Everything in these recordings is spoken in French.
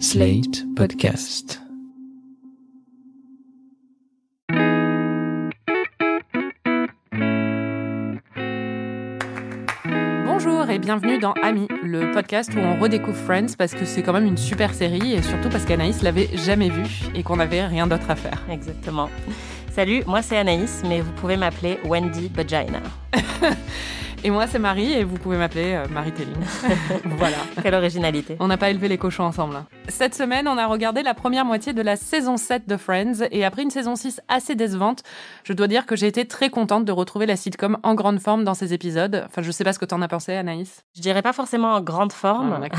Slate Podcast. Bonjour et bienvenue dans Ami, le podcast où on redécouvre Friends parce que c'est quand même une super série et surtout parce qu'Anaïs l'avait jamais vue et qu'on n'avait rien d'autre à faire. Exactement. Salut, moi c'est Anaïs, mais vous pouvez m'appeler Wendy Vagina. Et moi, c'est Marie, et vous pouvez m'appeler euh, Marie Telling. voilà. Quelle originalité. On n'a pas élevé les cochons ensemble. hein. Cette semaine, on a regardé la première moitié de la saison 7 de Friends, et après une saison 6 assez décevante, je dois dire que j'ai été très contente de retrouver la sitcom en grande forme dans ces épisodes. Enfin, je sais pas ce que t'en as pensé, Anaïs. Je dirais pas forcément en grande forme, Ah,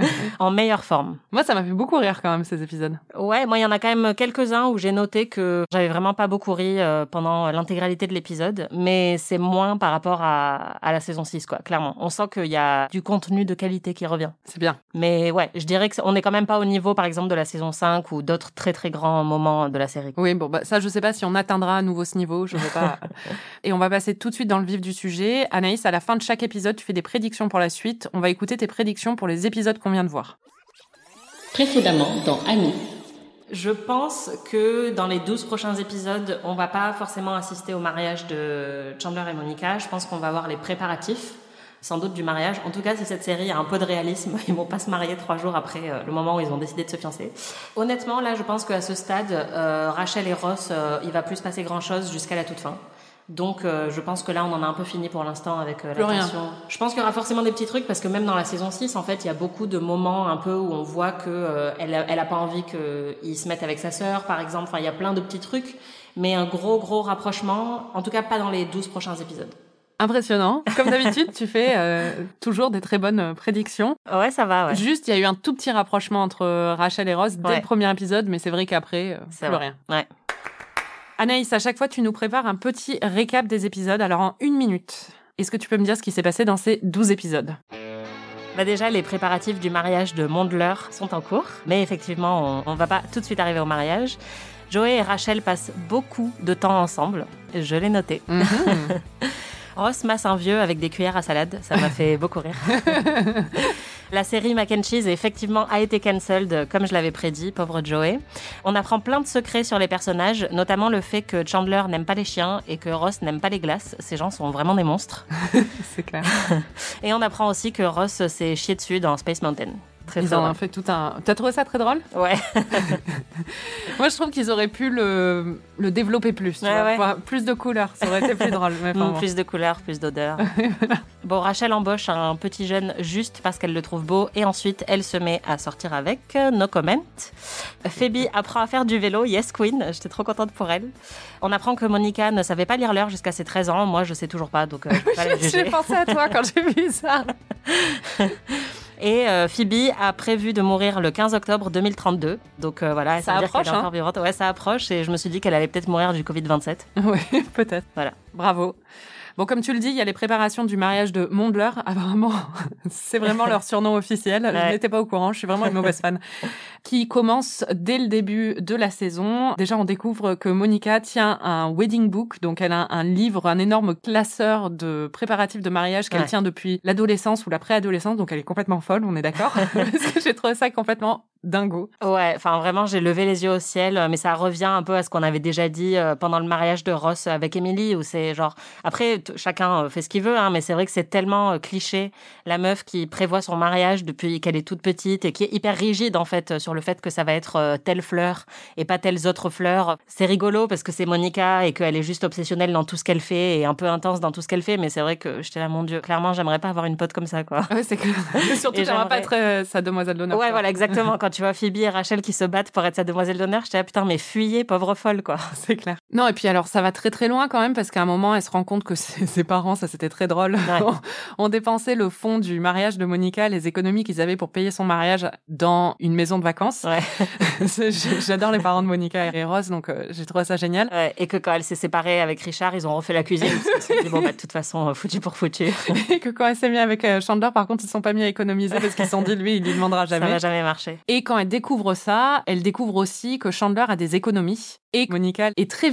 en meilleure forme. moi, ça m'a fait beaucoup rire quand même, ces épisodes. Ouais, moi il y en a quand même quelques-uns où j'ai noté que j'avais vraiment pas beaucoup ri euh, pendant l'intégralité de l'épisode, mais c'est moins par rapport à, à la saison 6, quoi, clairement. On sent qu'il y a du contenu de qualité qui revient. C'est bien. Mais ouais, je dirais que c'est- on est quand même pas au niveau, par exemple, de la saison 5 ou d'autres très très grands moments de la série. Oui, bon, bah, ça, je sais pas si on atteindra à nouveau ce niveau. Je veux pas. Et on va passer tout de suite dans le vif du sujet. Anaïs, à la fin de chaque épisode, tu fais des prédictions pour la suite. On va écouter tes prédictions pour les épisodes qu'on vient de voir. Précédemment dans Annie. Je pense que dans les 12 prochains épisodes, on va pas forcément assister au mariage de Chandler et Monica. Je pense qu'on va voir les préparatifs, sans doute du mariage. En tout cas, si cette série a un peu de réalisme, ils vont pas se marier trois jours après euh, le moment où ils ont décidé de se fiancer. Honnêtement, là, je pense qu'à ce stade, euh, Rachel et Ross, euh, il va plus se passer grand chose jusqu'à la toute fin. Donc, euh, je pense que là, on en a un peu fini pour l'instant avec euh, Plus la rien. tension. Je pense qu'il y aura forcément des petits trucs parce que même dans la saison 6, en fait, il y a beaucoup de moments un peu où on voit que euh, elle, a, elle a pas envie qu'il se mette avec sa sœur, par exemple. Enfin, il y a plein de petits trucs, mais un gros, gros rapprochement. En tout cas, pas dans les 12 prochains épisodes. Impressionnant. Comme d'habitude, tu fais euh, toujours des très bonnes prédictions. Ouais, ça va, ouais. Juste, il y a eu un tout petit rapprochement entre euh, Rachel et Ross dès Ouais. le premier épisode, mais c'est vrai qu'après, euh, plus rien. Ouais. Anaïs, à chaque fois, tu nous prépares un petit récap des épisodes. Alors, en une minute, est-ce que tu peux me dire ce qui s'est passé dans ces 12 épisodes? Bah déjà, les préparatifs du mariage de Mondler sont en cours, mais effectivement, on, on va pas tout de suite arriver au mariage. Joey et Rachel passent beaucoup de temps ensemble. Je l'ai noté. Ross masse un vieux avec des cuillères à salade. Ça m'a fait beaucoup rire. La série Mac and Cheese, effectivement, a été cancelled, comme je l'avais prédit, pauvre Joey. On apprend plein de secrets sur les personnages, notamment le fait que Chandler n'aime pas les chiens et que Ross n'aime pas les glaces. Ces gens sont vraiment des monstres. C'est clair. Et on apprend aussi que Ross s'est chié dessus dans Space Mountain. Très Ils drôle. ont fait tout un. T'as trouvé ça très drôle Ouais. Moi, je trouve qu'ils auraient pu le, le développer plus. tu Ouais, vois, ouais. plus de couleurs, ça aurait été plus drôle. mais Mm, bon. Plus de couleurs, plus d'odeurs. bon, Rachel embauche un petit jeune juste parce qu'elle le trouve beau et ensuite elle se met à sortir avec. euh, No comment. Phoebe apprend à faire du vélo. Yes, Queen. J'étais trop contente pour elle. On apprend que Monica ne savait pas lire l'heure jusqu'à ses 13 ans. Moi, je sais toujours pas, donc euh, je peux pas J'ai pensé à toi quand j'ai vu ça. Et euh, Phoebe a prévu de mourir le 15 octobre 2032. Donc euh, voilà, Ça veut dire qu'elle approche, est hein. encore vivante. Ouais, ça approche et je me suis dit qu'elle allait peut-être mourir du Covid-27. Oui, peut-être. Voilà. Bravo. Bon, comme tu le dis, il y a les préparations du mariage de Mondler. Apparemment, c'est vraiment leur surnom officiel. Je n'étais pas au courant. Je suis vraiment une mauvaise fan. Qui commence dès le début de la saison. Déjà, on découvre que Monica tient un wedding book. Donc, elle a un livre, un énorme classeur de préparatifs de mariage qu'elle Ouais. tient depuis l'adolescence ou la préadolescence. Donc, elle est complètement folle. On est d'accord? Parce que j'ai trouvé ça complètement dingo. Ouais, enfin vraiment, j'ai levé les yeux au ciel, euh, mais ça revient un peu à ce qu'on avait déjà dit euh, pendant le mariage de Ross avec Emily, où c'est genre, après, chacun euh, fait ce qu'il veut, hein, mais c'est vrai que c'est tellement euh, cliché, la meuf qui prévoit son mariage depuis qu'elle est toute petite et qui est hyper rigide en fait euh, sur le fait que ça va être telle fleur et pas telles autres fleurs. C'est rigolo parce que c'est Monica et qu'elle est juste obsessionnelle dans tout ce qu'elle fait et un peu intense dans tout ce qu'elle fait, mais c'est vrai que j'étais là, mon Dieu, clairement, j'aimerais pas avoir une pote comme ça, quoi. Ouais, c'est que, surtout, j'aimerais pas être euh, sa demoiselle d'honneur. Ouais, quoi. voilà, exactement. Quand tu vois Phoebe et Rachel qui se battent pour être sa demoiselle d'honneur, j'étais là, putain, mais fuyez, pauvre folle, quoi. C'est clair. Non, et puis alors, ça va très très loin quand même, parce qu'à un moment, elle se rend compte que ses, ses parents, ça c'était très drôle, ont, ont dépensé le fond du mariage de Monica, les économies qu'ils avaient pour payer son mariage dans une maison de vacances. Ouais. J'adore les parents de Monica et Rose, donc euh, j'ai trouvé ça génial. Ouais, et que quand elle s'est séparée avec Richard, ils ont refait la cuisine. Parce qu'ils se dit, bon, bah, de toute façon, euh, foutu pour foutu. Et que quand elle s'est mise avec euh, Chandler, par contre, ils se sont pas mis à économiser parce qu'ils se sont dit, lui, il lui demandera Ça jamais. va jamais marcher. Et quand elle découvre ça, elle découvre aussi que Chandler a des économies Et Monica est très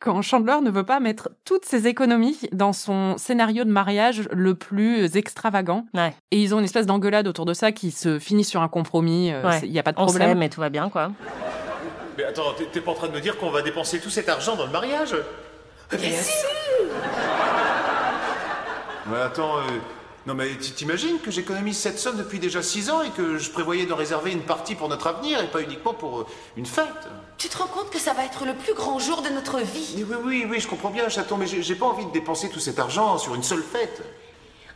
quand Chandler ne veut pas mettre toutes ses économies dans son scénario de mariage le plus extravagant. Ouais. Et ils ont une espèce d'engueulade autour de ça qui se finit sur un compromis. Il Ouais. n'y a pas de On problème. et tout va bien, quoi. Mais attends, t'es- pas en train de me dire qu'on va dépenser tout cet argent dans le mariage? Mais attends, euh, non mais t'imagines que j'économise cette somme depuis déjà 6 ans et que je prévoyais de réserver une partie pour notre avenir et pas uniquement pour euh, une fête Tu te rends compte que ça va être le plus grand jour de notre vie? Mais oui, oui, oui, je comprends bien, chaton, mais j'ai pas envie de dépenser tout cet argent sur une seule fête.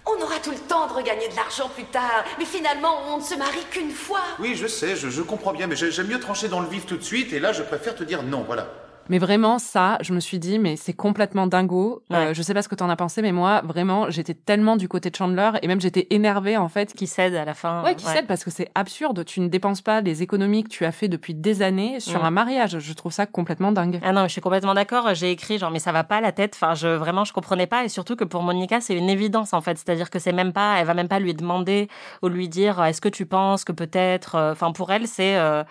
On aura tout le temps de regagner de l'argent plus tard, mais finalement, on ne se marie qu'une fois. Oui, je sais, je, je comprends bien, mais j'ai- j'aime mieux trancher dans le vif tout de suite et là je préfère te dire non, voilà. Mais vraiment, ça, je me suis dit, mais c'est complètement dingo. Euh, je sais pas ce que t'en as pensé, mais moi, vraiment, j'étais tellement du côté de Chandler et même j'étais énervée, en fait. Qui cède à la fin. Ouais, qui cède parce que c'est absurde. Tu ne dépenses pas les économies que tu as fait depuis des années sur Mm. un mariage. Je trouve ça complètement dingue. Ah non, je suis complètement d'accord. J'ai écrit genre mais ça va pas la tête. Enfin, je vraiment je comprenais pas et surtout que pour Monica c'est une évidence en fait. C'est-à-dire que c'est même pas, elle va même pas lui demander ou lui dire est-ce que tu penses que peut-être. euh, Enfin pour elle c'est euh,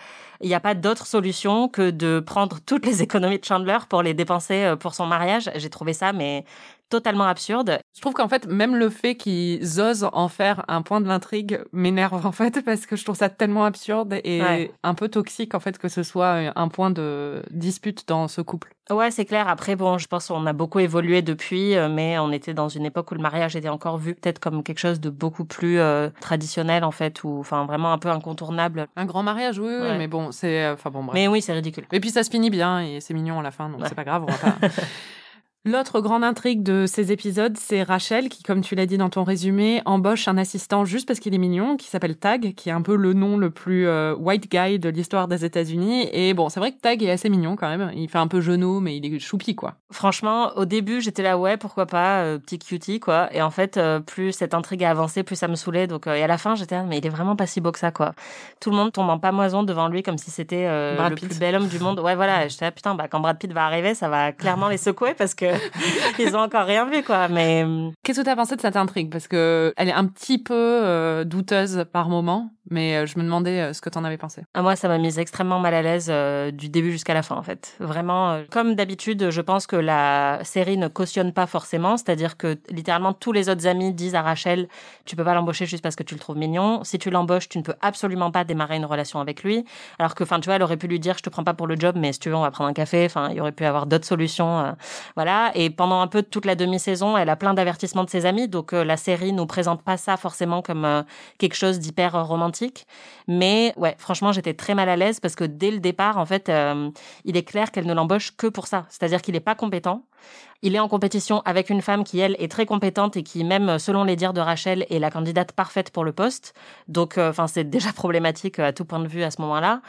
il n'y a pas d'autre solution que de prendre toutes les économies de Chandler pour les dépenser euh, pour son mariage. J'ai trouvé ça mais totalement absurde. Je trouve qu'en fait, même le fait qu'ils osent en faire un point de l'intrigue m'énerve en fait parce que je trouve ça tellement absurde et Ouais. un peu toxique en fait que ce soit un point de dispute dans ce couple. Ouais, c'est clair. Après, bon, je pense qu'on a beaucoup évolué depuis, euh, mais on était dans une époque où le mariage était encore vu peut-être comme quelque chose de beaucoup plus euh, traditionnel, en fait, ou enfin vraiment un peu incontournable. Un grand mariage, oui, oui, Ouais. mais bon, c'est, enfin bon, bref. Mais oui, c'est ridicule. Et puis ça se finit bien et c'est mignon à la fin, donc Ouais. c'est pas grave, on va pas. L'autre grande intrigue de ces épisodes, c'est Rachel qui, comme tu l'as dit dans ton résumé, embauche un assistant juste parce qu'il est mignon, qui s'appelle Tag, qui est un peu le nom le plus euh, white guy de l'histoire des États-Unis. Et bon, c'est vrai que Tag est assez mignon quand même. Il fait un peu genou, mais il est choupi quoi. Franchement, au début, j'étais là, ouais, pourquoi pas, euh, petit cutie, quoi. Et en fait, euh, plus cette intrigue a avancé, plus ça me saoulait. Donc, et à la fin, j'étais, là, mais il est vraiment pas si beau que ça, quoi. Tout le monde tombe en pamoison devant lui comme si c'était le Pitt. plus bel homme du monde. Ouais, voilà. J'étais là, putain, bah, quand Brad Pitt va arriver, ça va clairement les secouer parce que ils ont encore rien vu, quoi. Mais euh, Qu'est-ce que tu as pensé de cette intrigue? Parce que elle est un petit peu euh, douteuse par moment, mais euh, je me demandais ce que t'en avais pensé. Ah, moi, ça m'a mise extrêmement mal à l'aise euh, du début jusqu'à la fin, en fait. Vraiment, euh, comme d'habitude, je pense que la série ne cautionne pas forcément. C'est-à-dire que littéralement tous les autres amis disent à Rachel, tu peux pas l'embaucher juste parce que tu le trouves mignon. Si tu l'embauches, tu ne peux absolument pas démarrer une relation avec lui. Alors que, enfin, tu vois, elle aurait pu lui dire, je te prends pas pour le job, mais si tu veux, on va prendre un café. Enfin, il y aurait pu avoir d'autres solutions. euh, voilà. Et pendant un peu toute la demi-saison, elle a plein d'avertissements de ses amis. Donc, euh, la série nous présente pas ça forcément comme euh, quelque chose d'hyper euh, romantique. Mais ouais, franchement, j'étais très mal à l'aise parce que dès le départ, en fait, il est clair qu'elle ne l'embauche que pour ça. C'est-à-dire qu'il n'est pas compétent. Il est en compétition avec une femme qui, elle, est très compétente et qui, même selon les dires de Rachel, est la candidate parfaite pour le poste. Donc, enfin, c'est déjà problématique à tout point de vue à ce moment-là.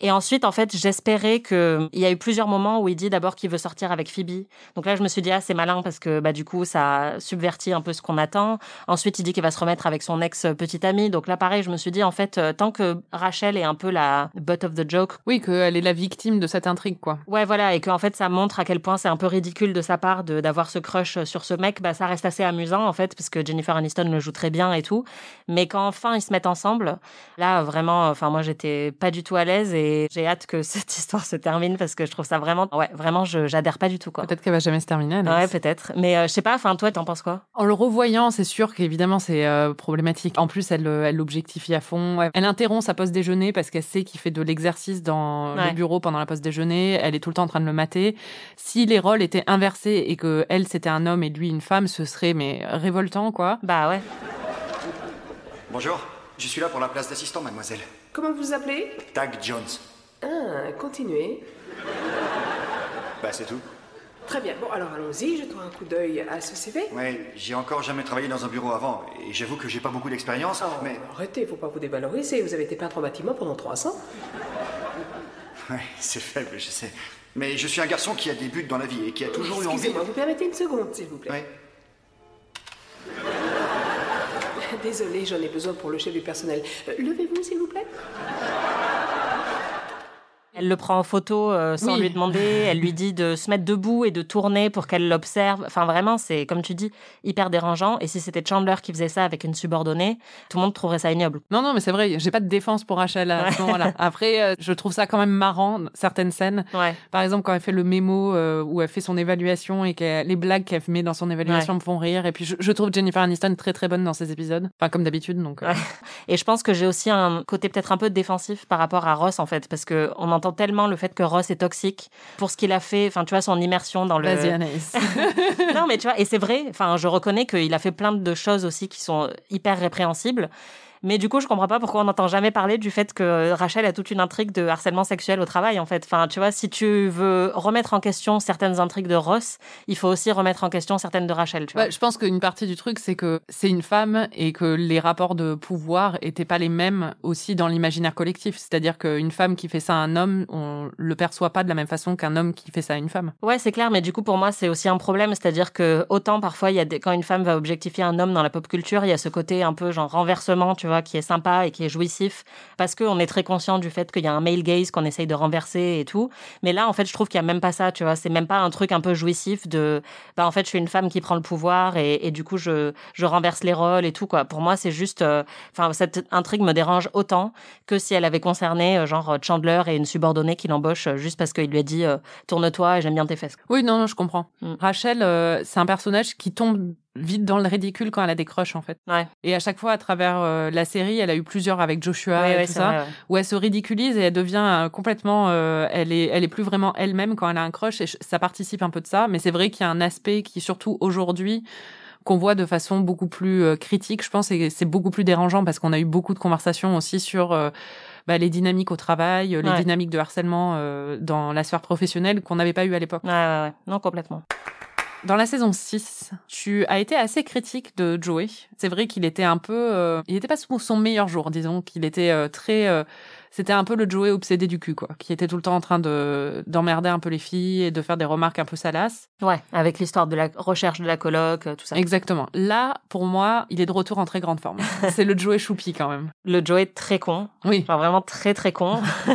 Et ensuite, en fait, j'espérais que il y a eu plusieurs moments où il dit d'abord qu'il veut sortir avec Phoebe. Donc là, je me suis dit ah c'est malin parce que bah du coup ça subvertit un peu ce qu'on attend. Ensuite, il dit qu'il va se remettre avec son ex petite amie. Donc là, pareil, je me suis dit en fait euh, tant que Rachel est un peu la butt of the joke, Oui, qu'elle est la victime de cette intrigue, quoi. Ouais, voilà, et qu'en fait, ça montre à quel point c'est un peu ridicule de sa part de d'avoir ce crush sur ce mec. Bah, ça reste assez amusant en fait, parce que Jennifer Aniston le joue très bien et tout. Mais quand enfin ils se mettent ensemble, là vraiment, enfin moi j'étais pas du tout à l'aise et j'ai hâte que cette histoire se termine parce que je trouve ça vraiment, ouais, vraiment, je j'adhère pas du tout quoi. Peut-être qu'elle va jamais se terminer. Ouais, peut-être. Mais euh, je sais pas. Enfin, toi, t'en penses quoi? En le revoyant, c'est sûr qu'évidemment c'est euh, problématique. En plus, elle euh, elle l'objectifie à fond. Ouais. Elle interrompt sa pause déjeuner parce qu'elle sait qu'il fait de l'exercice dans Ouais. le bureau pendant la pause déjeuner. Elle est tout le temps en train de le mater. Si les rôles étaient inversés et que elle c'était un homme et lui une femme, ce serait mais révoltant quoi. Bah ouais. Bonjour, je suis là pour la place d'assistant, mademoiselle. Comment vous appelez Tag Jones. Ah, continuez. Bah, c'est tout. Très bien, bon alors allons-y, jetons un coup d'œil à ce CV. Ouais, j'ai encore jamais travaillé dans un bureau avant, et j'avoue que j'ai pas beaucoup d'expérience, Oh, mais. arrêtez, faut pas vous dévaloriser, vous avez été peintre en bâtiment pendant 300. Ouais, c'est faible, je sais. Mais je suis un garçon qui a des buts dans la vie et qui a toujours eu envie. Excusez-moi, vous permettez une seconde, s'il vous plaît. Ouais. Désolé, j'en ai besoin pour le chef du personnel. Euh, Levez-vous, s'il vous plaît. Elle le prend en photo euh, sans Oui. lui demander. Elle lui dit de se mettre debout et de tourner pour qu'elle l'observe. Enfin, vraiment, c'est, comme tu dis, hyper dérangeant. Et si c'était Chandler qui faisait ça avec une subordonnée, tout le monde trouverait ça ignoble. Non, non, mais c'est vrai, j'ai pas de défense pour Rachel à ce moment-là. Après, euh, je trouve ça quand même marrant, certaines scènes. Ouais. Par exemple, quand elle fait le mémo euh, où elle fait son évaluation et que les blagues qu'elle met dans son évaluation me font rire. Et puis, je, je trouve Jennifer Aniston très très bonne dans ces épisodes. Enfin, comme d'habitude, donc. euh. Et je pense que j'ai aussi un côté peut-être un peu défensif par rapport à Ross en fait, parce que on entend tellement le fait que Ross est toxique pour ce qu'il a fait. Enfin, tu vois son immersion dans le. Vas-y, Anaïs. non, mais tu vois, et c'est vrai. Enfin, je reconnais qu'il a fait plein de choses aussi qui sont hyper répréhensibles. Mais du coup, je comprends pas pourquoi on n'entend jamais parler du fait que Rachel a toute une intrigue de harcèlement sexuel au travail, en fait. Enfin, tu vois, si tu veux remettre en question certaines intrigues de Ross, il faut aussi remettre en question certaines de Rachel, tu vois. Ouais, je pense qu'une partie du truc, c'est que c'est une femme et que les rapports de pouvoir étaient pas les mêmes aussi dans l'imaginaire collectif. C'est-à-dire qu'une femme qui fait ça à un homme, on le perçoit pas de la même façon qu'un homme qui fait ça à une femme. Ouais, c'est clair, mais du coup, pour moi, c'est aussi un problème. C'est-à-dire que autant parfois, il y a des... quand une femme va objectifier un homme dans la pop culture, il y a ce côté un peu genre renversement, tu vois, qui est sympa et qui est jouissif, parce qu'on est très conscient du fait qu'il y a un male gaze qu'on essaye de renverser et tout. Mais là, en fait, je trouve qu'il y a même pas ça, tu vois. C'est même pas un truc un peu jouissif de, bah, en fait, je suis une femme qui prend le pouvoir et, et du coup, je, je renverse les rôles et tout, quoi. Pour moi, c'est juste, euh, enfin, cette intrigue me dérange autant que si elle avait concerné, euh, genre, Chandler et une subordonnée qui l'embauche euh, juste parce qu'il lui a dit, euh, tourne-toi et j'aime bien tes fesses. Oui, non, non, je comprends. Mm. Rachel, c'est un personnage qui tombe vite dans le ridicule quand elle a des crushs, en fait. Ouais. Et à chaque fois, à travers euh, la série, elle a eu plusieurs avec Joshua Ouais, et ouais, tout ça. vrai, où elle se ridiculise et elle devient euh, complètement euh, elle est elle est plus vraiment elle-même quand elle a un crush et ça participe un peu de ça mais c'est vrai qu'il y a un aspect qui surtout aujourd'hui qu'on voit de façon beaucoup plus euh, critique je pense et c'est beaucoup plus dérangeant parce qu'on a eu beaucoup de conversations aussi sur euh, bah, les dynamiques au travail les dynamiques de harcèlement euh, dans la sphère professionnelle qu'on n'avait pas eu à l'époque Ouais, ouais, ouais. Non, complètement. Dans la saison 6, tu as été assez critique de Joey. C'est vrai qu'il était un peu... euh, il n'était pas sous son meilleur jour, disons, qu'il était euh, très... euh, c'était un peu le Joey obsédé du cul, quoi. Qui était tout le temps en train de d'emmerder un peu les filles et de faire des remarques un peu salaces. Ouais, avec l'histoire de la recherche de la coloc, euh, tout ça. Exactement. Là, pour moi, il est de retour en très grande forme. C'est le Joey choupi, quand même. Le Joe est très con. Oui. Genre vraiment très très con.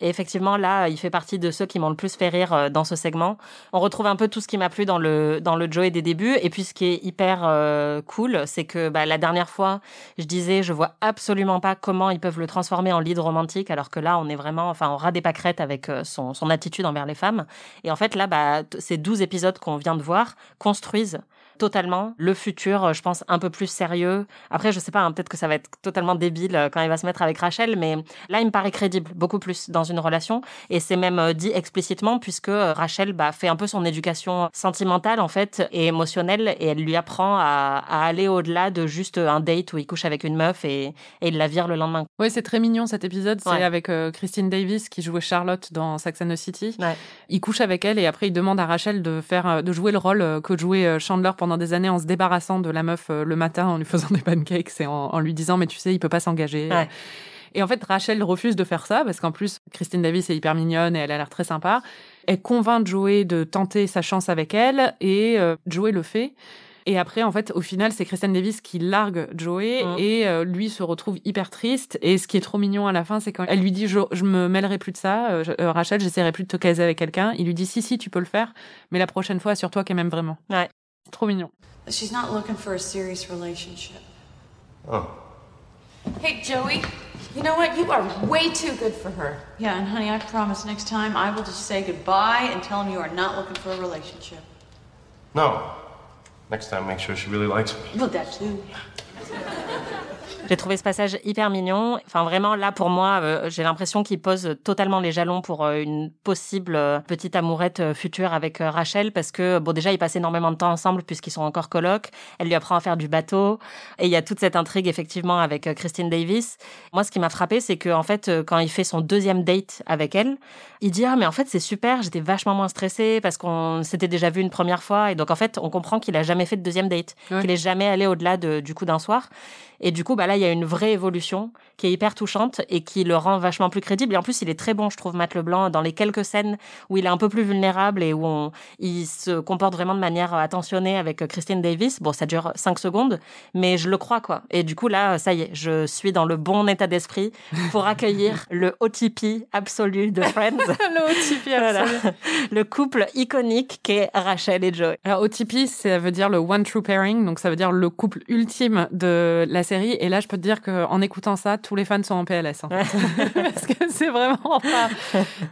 Et effectivement, là, il fait partie de ceux qui m'ont le plus fait rire euh, dans ce segment. On retrouve un peu tout ce qui m'a plu dans le dans le Joey des débuts. Et puis, ce qui est hyper euh, cool, c'est que bah, la dernière fois, je disais, je vois absolument pas comment ils peuvent le transformer en lead romantique, alors que là, on est vraiment, enfin, on rat des pâquerettes avec euh, son son attitude envers les femmes. Et en fait, là, bah, ces 12 épisodes qu'on vient de voir construisent totalement le futur, euh, je pense, un peu plus sérieux. Après, je sais pas, hein, peut-être que ça va être totalement débile euh, quand il va se mettre avec Rachel, mais là, il me paraît crédible, beaucoup plus dans une relation. Et c'est même euh, dit explicitement, puisque Rachel bah, fait un peu son éducation sentimentale, en fait, et émotionnelle, et elle lui apprend à, à aller au-delà de juste un date où il couche avec une meuf et, et il la vire le lendemain. Oui, c'est très mignon cet épisode. C'est Ouais. avec euh, Christine Davis qui jouait Charlotte dans Sex and the City. Ouais. Il couche avec elle et après il demande à Rachel de faire, de jouer le rôle que jouait Chandler pendant des années en se débarrassant de la meuf euh, le matin en lui faisant des pancakes et en, en lui disant mais tu sais il peut pas s'engager. Ouais. Et en fait Rachel refuse de faire ça parce qu'en plus Christine Davis est hyper mignonne et elle a l'air très sympa. Elle convainc Joey de tenter sa chance avec elle et euh, Joey le fait. Et après, en fait, au final, c'est Kristen Davis qui largue Joey Mm. et euh, lui se retrouve hyper triste. Et ce qui est trop mignon à la fin, c'est quand elle lui dit je, je me mêlerai plus de ça, euh, Rachel, j'essaierai plus de te caser avec quelqu'un. Il lui dit si si, tu peux le faire, mais la prochaine fois, assure-toi qu'elle m'aime vraiment. Ouais. Trop mignon. She's not looking for a serious relationship. Oh. Hey, Joey, you know what? You are way too good for her. Yeah, and honey, I promise next time I will just say goodbye and tell him you are not looking for a relationship. No. Next time, make sure she really likes me. Well, that too. J'ai trouvé ce passage hyper mignon. Enfin, vraiment, là, pour moi, euh, j'ai l'impression qu'il pose totalement les jalons pour euh, une possible euh, petite amourette future avec Rachel, parce que, bon, déjà, ils passent énormément de temps ensemble puisqu'ils sont encore colocs. Elle lui apprend à faire du bateau. Et il y a toute cette intrigue, effectivement, avec Christine Davis. Moi, ce qui m'a frappé, c'est que, en fait, quand il fait son deuxième date avec elle, il dit, ah, mais en fait, c'est super, j'étais vachement moins stressée parce qu'on s'était déjà vu une première fois. Et donc, en fait, on comprend qu'il a jamais fait de deuxième date, Ouais. qu'il est jamais allé au-delà de, du coup d'un soir. Et du coup, bah là, il y a une vraie évolution qui est hyper touchante et qui le rend vachement plus crédible. Et en plus, il est très bon, je trouve, Matt Leblanc, dans les quelques scènes où il est un peu plus vulnérable et où on, il se comporte vraiment de manière attentionnée avec euh, Christine Davis. Bon, ça dure cinq secondes, mais je le crois, quoi. Et du coup, là, ça y est, je suis dans le bon état d'esprit pour accueillir le OTP absolu de Friends. le OTP Voilà. absolu. le couple iconique qu'est Rachel et Joey. Alors OTP, ça veut dire le one true pairing, donc ça veut dire le couple ultime de la série. Et là, je peux te dire que en écoutant ça, tous les fans sont en PLS. Parce que c'est vraiment pas.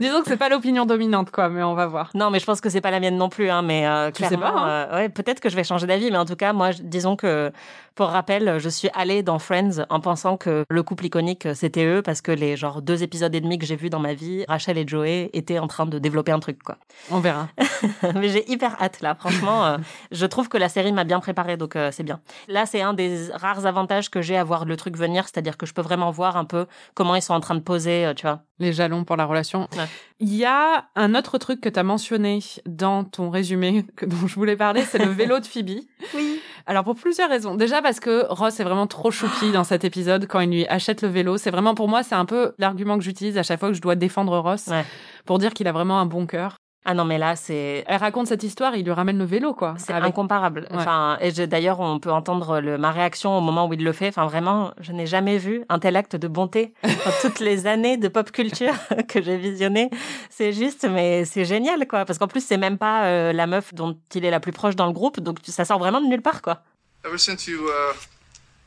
Disons que c'est pas l'opinion dominante, quoi. Mais on va voir. Non, mais je pense que c'est pas la mienne non plus, hein, mais euh, sais clairement, pas, hein. euh, ouais, peut-être que je vais changer d'avis, mais en tout cas, moi, disons que pour rappel, je suis allée dans Friends en pensant que le couple iconique c'était eux parce que les genre deux épisodes et demi que j'ai vus dans ma vie, Rachel et Joey étaient en train de développer un truc quoi. On verra. mais j'ai hyper hâte là, franchement, euh, je trouve que la série m'a bien préparée donc euh, c'est bien. Là, c'est un des rares avantages que j'ai à voir le truc venir, c'est-à-dire que je peux vraiment voir un peu comment ils sont en train de poser, euh, tu vois. Les jalons pour la relation. Ouais. Il y a un autre truc que tu as mentionné dans ton résumé que, dont je voulais parler, c'est le vélo de Phoebe. Oui. Alors pour plusieurs raisons. Déjà parce que Ross est vraiment trop choupi dans cet épisode quand il lui achète le vélo. C'est vraiment pour moi, c'est un peu l'argument que j'utilise à chaque fois que je dois défendre Ross Ouais. pour dire qu'il a vraiment un bon cœur. Ah non, mais là, c'est Elle raconte cette histoire, il lui ramène le vélo quoi. C'est Avec- incomparable. Ouais. Enfin, et je- d'ailleurs, on peut entendre le, ma réaction au moment où il le fait. Enfin, vraiment, je n'ai jamais vu un tel acte de bonté dans toutes les années de pop culture que j'ai visionné. C'est juste, mais c'est génial, quoi. Parce qu'en plus, c'est même pas euh, la meuf dont il est la plus proche dans le groupe, donc ça sort vraiment de nulle part, quoi. Ever since you uh,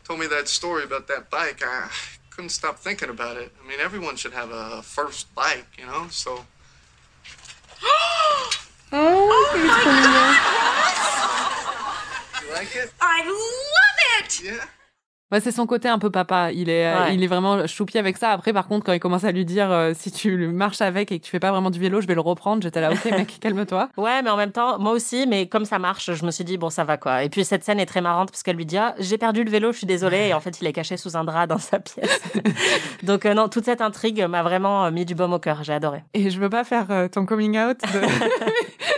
told me that story about that bike, I couldn't stop thinking about it. I mean, everyone should have a first bike, you know? So. You like it? I love it! Yeah? Ouais, c'est son côté un peu papa. Il est, euh, Ouais. il est vraiment choupi avec ça. Après, par contre, quand il commence à lui dire euh, si tu marches avec et que tu fais pas vraiment du vélo, je vais le reprendre. J'étais là, ok mec, calme-toi. Ouais, mais en même temps, moi aussi, mais comme ça marche, je me suis dit, bon, ça va, quoi. Et puis, cette scène est très marrante parce qu'elle lui dit, ah, j'ai perdu le vélo, je suis désolée. Et en fait, il est caché sous un drap dans sa pièce. donc, euh, non, toute cette intrigue m'a vraiment mis du baume au cœur. J'ai adoré. Et je veux pas faire euh, ton coming out. de-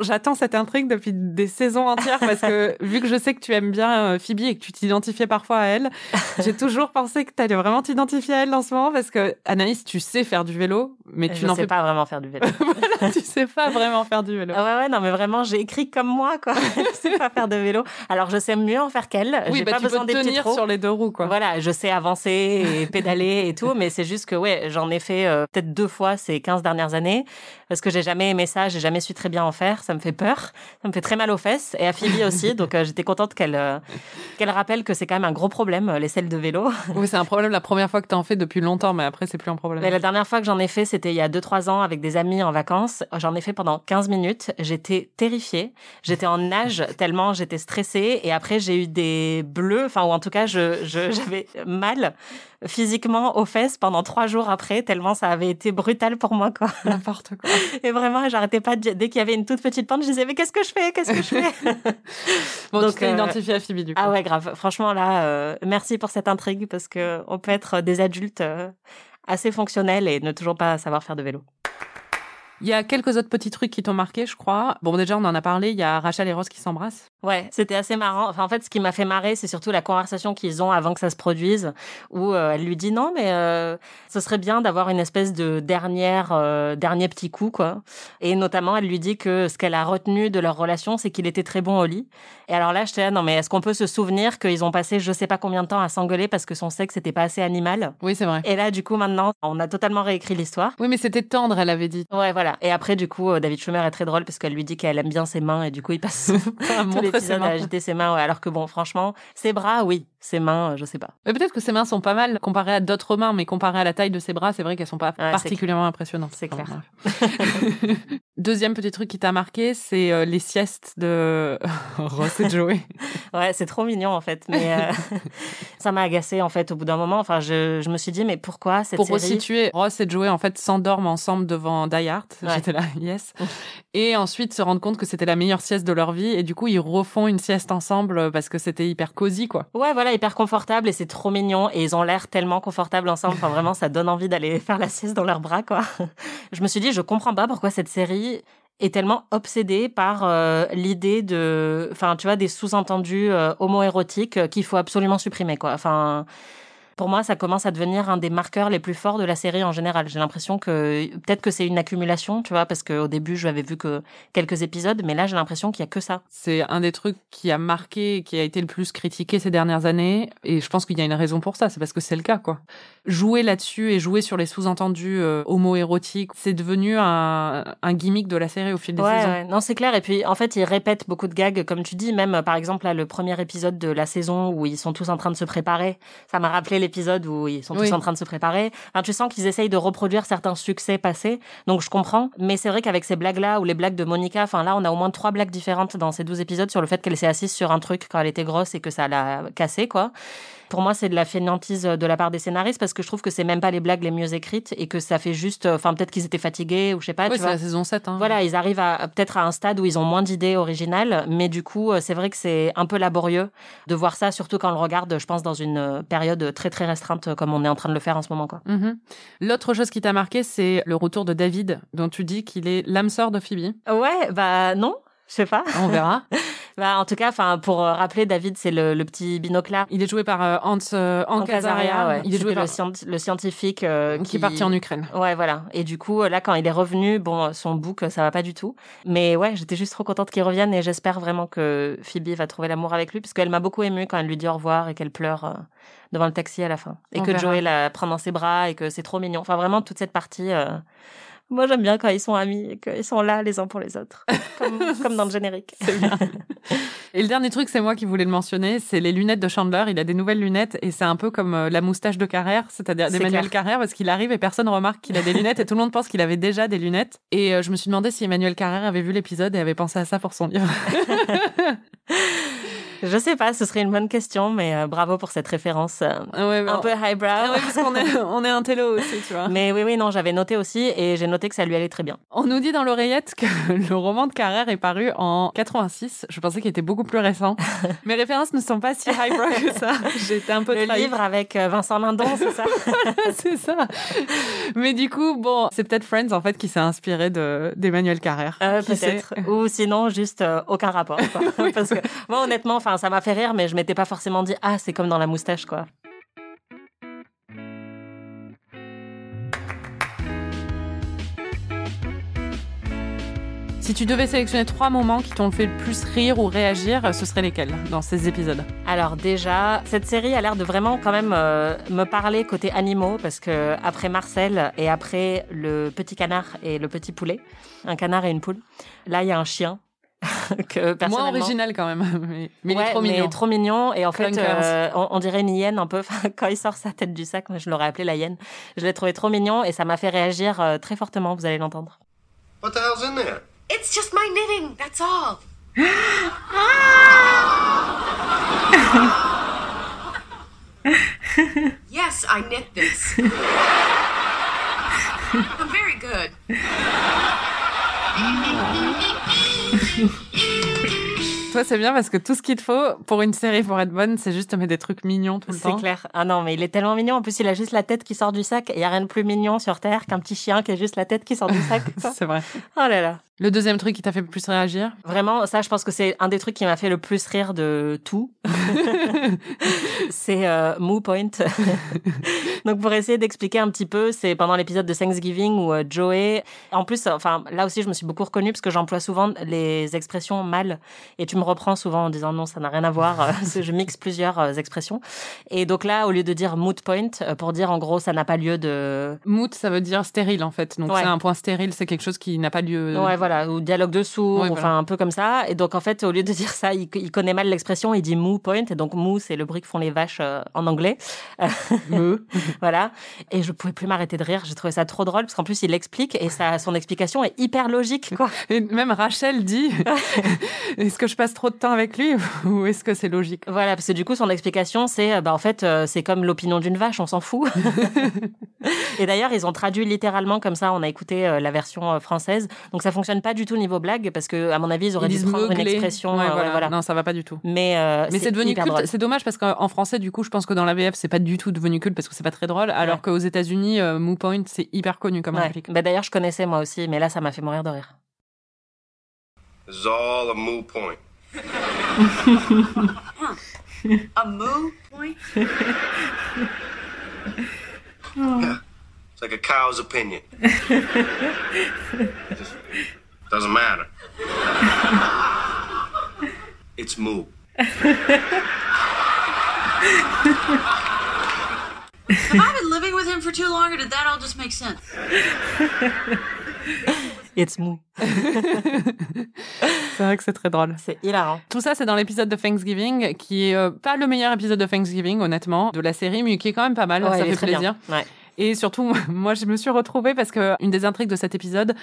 J'attends cette intrigue depuis des saisons entières parce que vu que je sais que tu aimes bien euh, Phoebe et que tu t'identifiais parfois à elle, j'ai toujours pensé que tu allais vraiment t'identifier à elle en ce moment parce que Anaïs, tu sais faire du vélo, mais tu n'en sais fais pas vraiment faire du vélo. pas. tu sais pas vraiment faire du vélo. Ah ouais, ouais, non, mais vraiment, j'ai écrit comme moi, quoi. je sais pas faire de vélo. Alors, je sais mieux en faire qu'elle. Oui, J'ai bah, pas tu besoin peux des tenir sur les deux roues, quoi. Voilà, je sais avancer et pédaler et tout, mais c'est juste que, ouais, j'en ai fait euh, peut-être deux fois ces 15 dernières années, parce que j'ai jamais aimé ça, j'ai jamais su très bien en faire, ça me fait peur, ça me fait très mal aux fesses, et à Phoebe aussi, donc euh, j'étais contente qu'elle euh, qu'elle rappelle que c'est quand même un gros problème, euh, les selles de vélo. Oui, c'est un problème la première fois que t'en fais depuis longtemps, mais après, c'est plus un problème. Mais la dernière fois que j'en ai fait, c'était il y a 2-3 ans avec des amis en vacances. J'en ai fait pendant 15 minutes. J'étais terrifiée. J'étais en nage tellement j'étais stressée. Et après, j'ai eu des bleus, enfin, ou en tout cas, je, j'avais mal physiquement aux fesses pendant 3 jours après, tellement ça avait été brutal pour moi, quoi. N'importe quoi. Et vraiment, j'arrêtais pas de, dès qu'il y avait une toute petite pente, je disais, mais qu'est-ce que je fais? Qu'est-ce que je fais? Bon, Donc, tu t'es euh, identifié à Phoebe, du coup. Ah ouais, grave. Franchement, là, euh, merci pour cette intrigue parce que on peut être des adultes euh, assez fonctionnels et ne toujours pas savoir faire de vélo. Il y a quelques autres petits trucs qui t'ont marqué, je crois. Bon, déjà, on en a parlé. Il y a Rachel et Ross qui s'embrassent. Ouais, c'était assez marrant. Enfin, en fait, ce qui m'a fait marrer, c'est surtout la conversation qu'ils ont avant que ça se produise, où euh, elle lui dit non, mais euh, ce serait bien d'avoir une espèce de dernière, euh, dernier petit coup, quoi. Et notamment, elle lui dit que ce qu'elle a retenu de leur relation, c'est qu'il était très bon au lit. Et alors là, j'étais là, non, mais est-ce qu'on peut se souvenir qu'ils ont passé je sais pas combien de temps à s'engueuler parce que son sexe n'était pas assez animal? Oui, c'est vrai. Et là, du coup, maintenant, on a totalement réécrit l'histoire. Oui, mais c'était tendre, elle avait dit. Ouais, voilà. Et après, du coup, euh, David Schumer est très drôle parce qu'elle lui dit qu'elle aime bien ses mains et du coup, il passe tout l'épisode mains. à agiter ses mains. Ouais, alors que bon, franchement, ses bras, oui. Ses mains, euh, je sais pas. Mais peut-être que ses mains sont pas mal comparées à d'autres mains, mais comparées à la taille de ses bras, c'est vrai qu'elles sont pas particulièrement impressionnantes. C'est clair. Deuxième petit truc qui t'a marqué, c'est euh, les siestes de Ross et Joey. Ouais, c'est trop mignon en fait. Mais euh, ça m'a agacé en fait au bout d'un moment. Enfin, je, je me suis dit, mais pourquoi cette Pour série? resituer, Ross et Joey en fait s'endorment ensemble devant Die Hard? Ouais. J'étais là, yes. Et ensuite se rendent compte que c'était la meilleure sieste de leur vie et du coup ils refont une sieste ensemble parce que c'était hyper cosy quoi. Ouais, voilà, hyper confortable et c'est trop mignon et ils ont l'air tellement confortables ensemble. Enfin, vraiment, ça donne envie d'aller faire la sieste dans leurs bras, quoi. Je me suis dit, je comprends pas pourquoi cette série est tellement obsédée par euh, l'idée de, enfin, tu vois, des sous-entendus euh, homo-érotiques euh, qu'il faut absolument supprimer, quoi. Enfin, Pour moi, ça commence à devenir un des marqueurs les plus forts de la série en général. J'ai l'impression que peut-être que c'est une accumulation, tu vois, parce qu'au début, je n'avais vu que quelques épisodes, mais là, j'ai l'impression qu'il y a que ça. C'est un des trucs qui a marqué, qui a été le plus critiqué ces dernières années, et je pense qu'il y a une raison pour ça. C'est parce que c'est le cas, quoi. Jouer là-dessus et jouer sur les sous-entendus euh, homo-érotiques, c'est devenu un, un gimmick de la série au fil des Ouais, saisons. ouais. non, c'est clair. Et puis, en fait, ils répètent beaucoup de gags, comme tu dis. Même, euh, par exemple, là, le premier épisode de la saison où ils sont tous en train de se préparer. Ça m'a rappelé l'épisode où ils sont tous Oui. en train de se préparer. Enfin, tu sens qu'ils essayent de reproduire certains succès passés. Donc, je comprends. Mais c'est vrai qu'avec ces blagues-là, ou les blagues de Monica, enfin, là, on a au moins trois blagues différentes dans ces 12 épisodes sur le fait qu'elle s'est assise sur un truc quand elle était grosse et que ça l'a cassé, quoi. Pour moi, c'est de la fainéantise de la part des scénaristes parce que je trouve que c'est même pas les blagues les mieux écrites et que ça fait juste, enfin, peut-être qu'ils étaient fatigués ou je sais pas, Oui, c'est la saison 7. Hein. Voilà, ils arrivent à peut-être à un stade où ils ont moins d'idées originales, mais du coup, euh, c'est vrai que c'est un peu laborieux de voir ça, surtout quand on le regarde, je pense, dans une euh, période très très restreinte euh, comme on est en train de le faire en ce moment. Quoi. Mhm. L'autre chose qui t'a marqué, c'est le retour de David, dont tu dis qu'il est l'âme sœur de Phoebe. Ouais, bah non, je sais pas. On verra. Bah, en tout cas, enfin, pour euh, rappeler, David, c'est le, le petit binoclard. Il est joué par euh, Hans, euh, ouais. Il est joué par... le, scient- le scientifique euh, qui est parti en Ukraine. Ouais, voilà. Et du coup, là, quand il est revenu, bon, son book, ça va pas du tout. Mais ouais, j'étais juste trop contente qu'il revienne et j'espère vraiment que Phoebe va trouver l'amour avec lui, parce qu'elle m'a beaucoup émue quand elle lui dit au revoir et qu'elle pleure euh, devant le taxi à la fin. Et On que verra. Joey la prend dans ses bras et que c'est trop mignon. Enfin, vraiment, toute cette partie. Moi, j'aime bien quand ils sont amis et qu'ils sont là les uns pour les autres. Comme, comme dans le générique. C'est bien. Et le dernier truc, c'est moi qui voulais le mentionner, c'est les lunettes de Chandler. Il a des nouvelles lunettes et c'est un peu comme euh, la moustache de Carrère, c'est-à-dire C'est d'Emmanuel. Carrère, parce qu'il arrive et personne remarque qu'il a des lunettes et tout le monde pense qu'il avait déjà des lunettes. Et euh, je me suis demandé si Emmanuel Carrère avait vu l'épisode et avait pensé à ça pour son livre. Je sais pas, ce serait une bonne question, mais euh, bravo pour cette référence euh, Ouais, un peu highbrow. Ah ouais, parce qu'on est, on est un télo aussi, tu vois. Mais oui, oui, non, j'avais noté aussi et j'ai noté que ça lui allait très bien. On nous dit dans l'oreillette que le roman de Carrère est paru en 86. Je pensais qu'il était beaucoup plus récent. Mes références ne sont pas si highbrow que ça. Été un peu Le trahie. livre avec euh, Vincent Lindon, c'est ça? C'est ça. Mais du coup, bon, c'est peut-être Friends en fait qui s'est inspiré de d'Emmanuel Carrère. Euh, Peut-être. Ou sinon, juste aucun rapport. quoi. Parce que moi, honnêtement, enfin, ça m'a fait rire, mais je m'étais pas forcément dit, ah, c'est comme dans la moustache, quoi. Si tu devais sélectionner trois moments qui t'ont fait le plus rire ou réagir, ce seraient lesquels dans ces épisodes? Alors déjà, cette série a l'air de vraiment quand même euh, me parler côté animaux parce que après Marcel et après le petit canard et le petit poulet, un canard et une poule, là il y a un chien que Moins personnellement. original quand même, mais, mais il Ouais, est trop mais mignon. trop mignon. Et en fait, euh, on, on dirait une hyène un peu. Quand il sort sa tête du sac, moi je l'aurais appelé la hyène. Je l'ai trouvé trop mignon et ça m'a fait réagir euh, très fortement. Vous allez l'entendre. What the hell's in there? It's just my knitting, that's all. yes, I knit this. I'm very good. Toi, c'est bien parce que tout ce qu'il te faut pour une série pour être bonne, c'est juste te mettre des trucs mignons tout le C'est temps. clair. Ah non, mais il est tellement mignon. En plus, il a juste la tête qui sort du sac. Il y a rien de plus mignon sur Terre qu'un petit chien qui a juste la tête qui sort du sac. C'est vrai. oh là là. Le deuxième truc qui t'a fait le plus réagir? Vraiment, ça, je pense que c'est un des trucs qui m'a fait le plus rire de tout. c'est euh, Moo Point. Donc, pour essayer d'expliquer un petit peu, c'est pendant l'épisode de Thanksgiving où euh, Joey, en plus, enfin, là aussi, je me suis beaucoup reconnue parce que j'emploie souvent les expressions mal et tu me reprends souvent en disant non, ça n'a rien à voir. je mixe plusieurs euh, expressions. Et donc là, au lieu de dire Moot Point, euh, pour dire en gros, ça n'a pas lieu de. Moot, ça veut dire stérile en fait. Donc Ouais. c'est un point stérile, c'est quelque chose qui n'a pas lieu. Ouais, voilà, ou dialogue de sourds, enfin un peu comme ça. Et donc en fait, au lieu de dire ça, il, il connaît mal l'expression, il dit moo point. Et donc moo, c'est le bruit que font les vaches euh, en anglais. Voilà. Et je pouvais plus m'arrêter de rire. J'ai trouvé ça trop drôle parce qu'en plus il l'explique et ça, son explication est hyper logique, quoi. Et même Rachel dit est-ce que je passe trop de temps avec lui ou est-ce que c'est logique? Voilà, parce que du coup son explication c'est, euh, bah en fait, euh, c'est comme l'opinion d'une vache, on s'en fout. et d'ailleurs ils ont traduit littéralement comme ça. On a écouté la version française, donc ça fonctionne pas du tout niveau blague parce que à mon avis ils auraient Ils dû prendre une expression. Ouais, euh, ouais, voilà. voilà. Non, ça va pas du tout. Mais, euh, Mais c'est devenu culte. C'est dommage parce qu'en français, du coup, je pense que dans la VF, c'est pas du tout devenu culte parce que c'est pas très drôle. Alors qu'aux États-Unis, euh, Moo Point, c'est hyper connu comme Ouais. réplique. Bah, D'ailleurs, je connaissais moi aussi, mais là, ça m'a fait mourir de rire. All a moo point. A moo point? Yeah. It's like a cow's opinion. Just doesn't matter. It's moo. Have I been living with him for too long, or did that all just make sense? It's mou. C'est vrai que c'est très drôle. C'est hilarant. Tout ça, c'est dans l'épisode de Thanksgiving, qui est euh, pas le meilleur épisode de Thanksgiving, honnêtement, de la série, mais qui est quand même pas mal. Ouais, ça fait plaisir. bien. Ouais. Et surtout, moi, je me suis retrouvée parce que une des intrigues de cet épisode,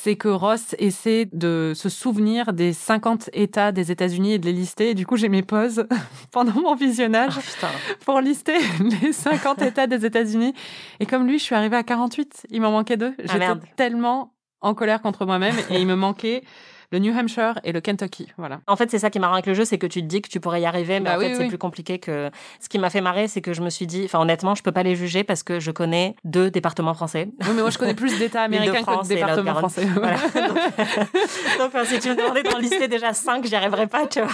c'est que Ross essaie de se souvenir des 50 États des États-Unis et de les lister. Et du coup, j'ai mes pauses pendant mon visionnage Ah, pour lister les 50 États des États-Unis. Et comme lui, je suis arrivée à 48. Il m'en manquait deux. J'étais Ah, merde. tellement en colère contre moi-même et il me manquait le New Hampshire et le Kentucky. Voilà. En fait, c'est ça qui est marrant avec le jeu, c'est que tu te dis que tu pourrais y arriver, mais Bah en oui, fait, oui, c'est oui. plus compliqué que. Ce qui m'a fait marrer, c'est que je me suis dit, enfin, honnêtement, je peux pas les juger parce que je connais deux départements français. Oui, mais moi, je connais plus d'États américains que de départements français. Voilà. Donc, donc, enfin, si tu me demandais d'en lister déjà cinq, j'y arriverais pas, tu vois.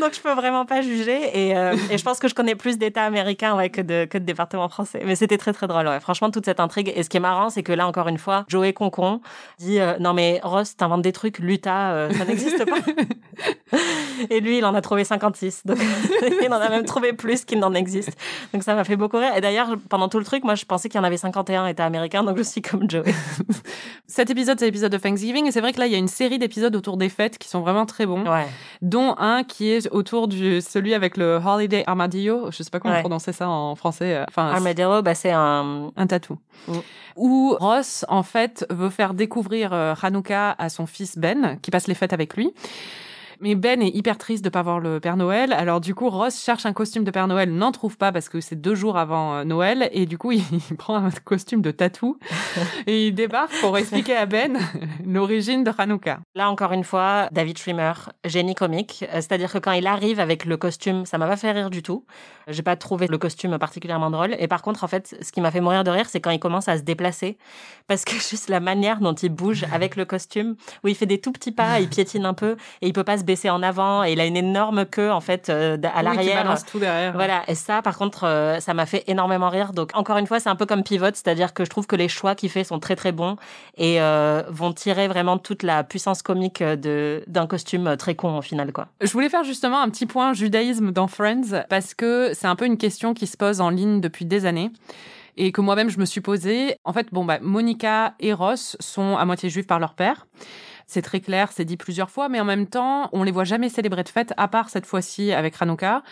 Donc, je peux vraiment pas juger. Et, euh, et je pense que je connais plus d'États américains ouais, que, de, que de départements français. Mais c'était très, très drôle. Ouais. Franchement, toute cette intrigue. Et ce qui est marrant, c'est que là, encore une fois, Joey Concon dit euh, Non, mais Ross, t'inventes des trucs, euh, ça n'existe pas. Et lui, il en a trouvé 56. Donc, il en a même trouvé plus qu'il n'en existe. Donc, ça m'a fait beaucoup rire. Et d'ailleurs, pendant tout le truc, moi, je pensais qu'il y en avait 51 États américains. Donc, je suis comme Joey. Cet épisode, c'est l'épisode de Thanksgiving. Et c'est vrai que là, il y a une série d'épisodes autour des fêtes qui sont vraiment très bons. Ouais. Dont un qui est autour du celui avec le Holiday Armadillo. Je sais pas comment Ouais. prononcer ça en français. euh, Enfin, Armadillo, bah, c'est un. un tatou. Mm. Où Ross, en fait, veut faire découvrir euh, Hanouka à son fils Ben, qui passe les fêtes avec lui. Mais Ben est hyper triste de pas voir le Père Noël. Alors du coup, Ross cherche un costume de Père Noël, n'en trouve pas parce que c'est deux jours avant euh, Noël. Et du coup, il, prend un costume de tatou et il débarque pour expliquer à Ben l'origine de Hanouka. Là, encore une fois, David Schwimmer, génie comique. Euh, C'est-à-dire que quand il arrive avec le costume, ça m'a pas fait rire du tout. J'ai pas trouvé le costume particulièrement drôle. Et par contre, en fait, ce qui m'a fait mourir de rire, c'est quand il commence à se déplacer. Parce que juste la manière dont il bouge avec le costume, où il fait des tout petits pas, il piétine un peu, et il peut pas se baisser en avant, et il a une énorme queue, en fait, euh, à Oui, l'arrière. balance tout derrière. Voilà, et ça, par contre, euh, ça m'a fait énormément rire. Donc, encore une fois, c'est un peu comme Pivot, c'est-à-dire que je trouve que les choix qu'il fait sont très très bons et euh, vont tirer vraiment toute la puissance comique de d'un costume très con au final, quoi. Je voulais faire justement un petit point judaïsme dans Friends parce que c'est un peu une question qui se pose en ligne depuis des années et que moi-même je me suis posée. En fait, bon bah Monica et Ross sont à moitié juifs par leur père. C'est très clair, c'est dit plusieurs fois, mais en même temps, on les voit jamais célébrer de fête, à part cette fois-ci avec Hanouka.